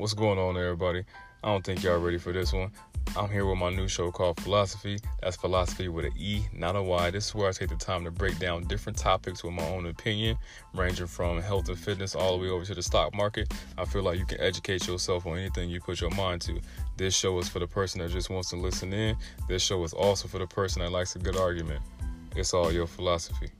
What's going on, everybody? I don't think y'all ready for this one. I'm here with my new show called Philosophy. That's philosophy with an E, not a Y. This is where I take the time to break down different topics with my own opinion, ranging from health and fitness all the way over to the stock market. I feel like you can educate yourself on anything you put your mind to. This show is for the person that just wants to listen in. This show is also for the person that likes a good argument. It's all your philosophy.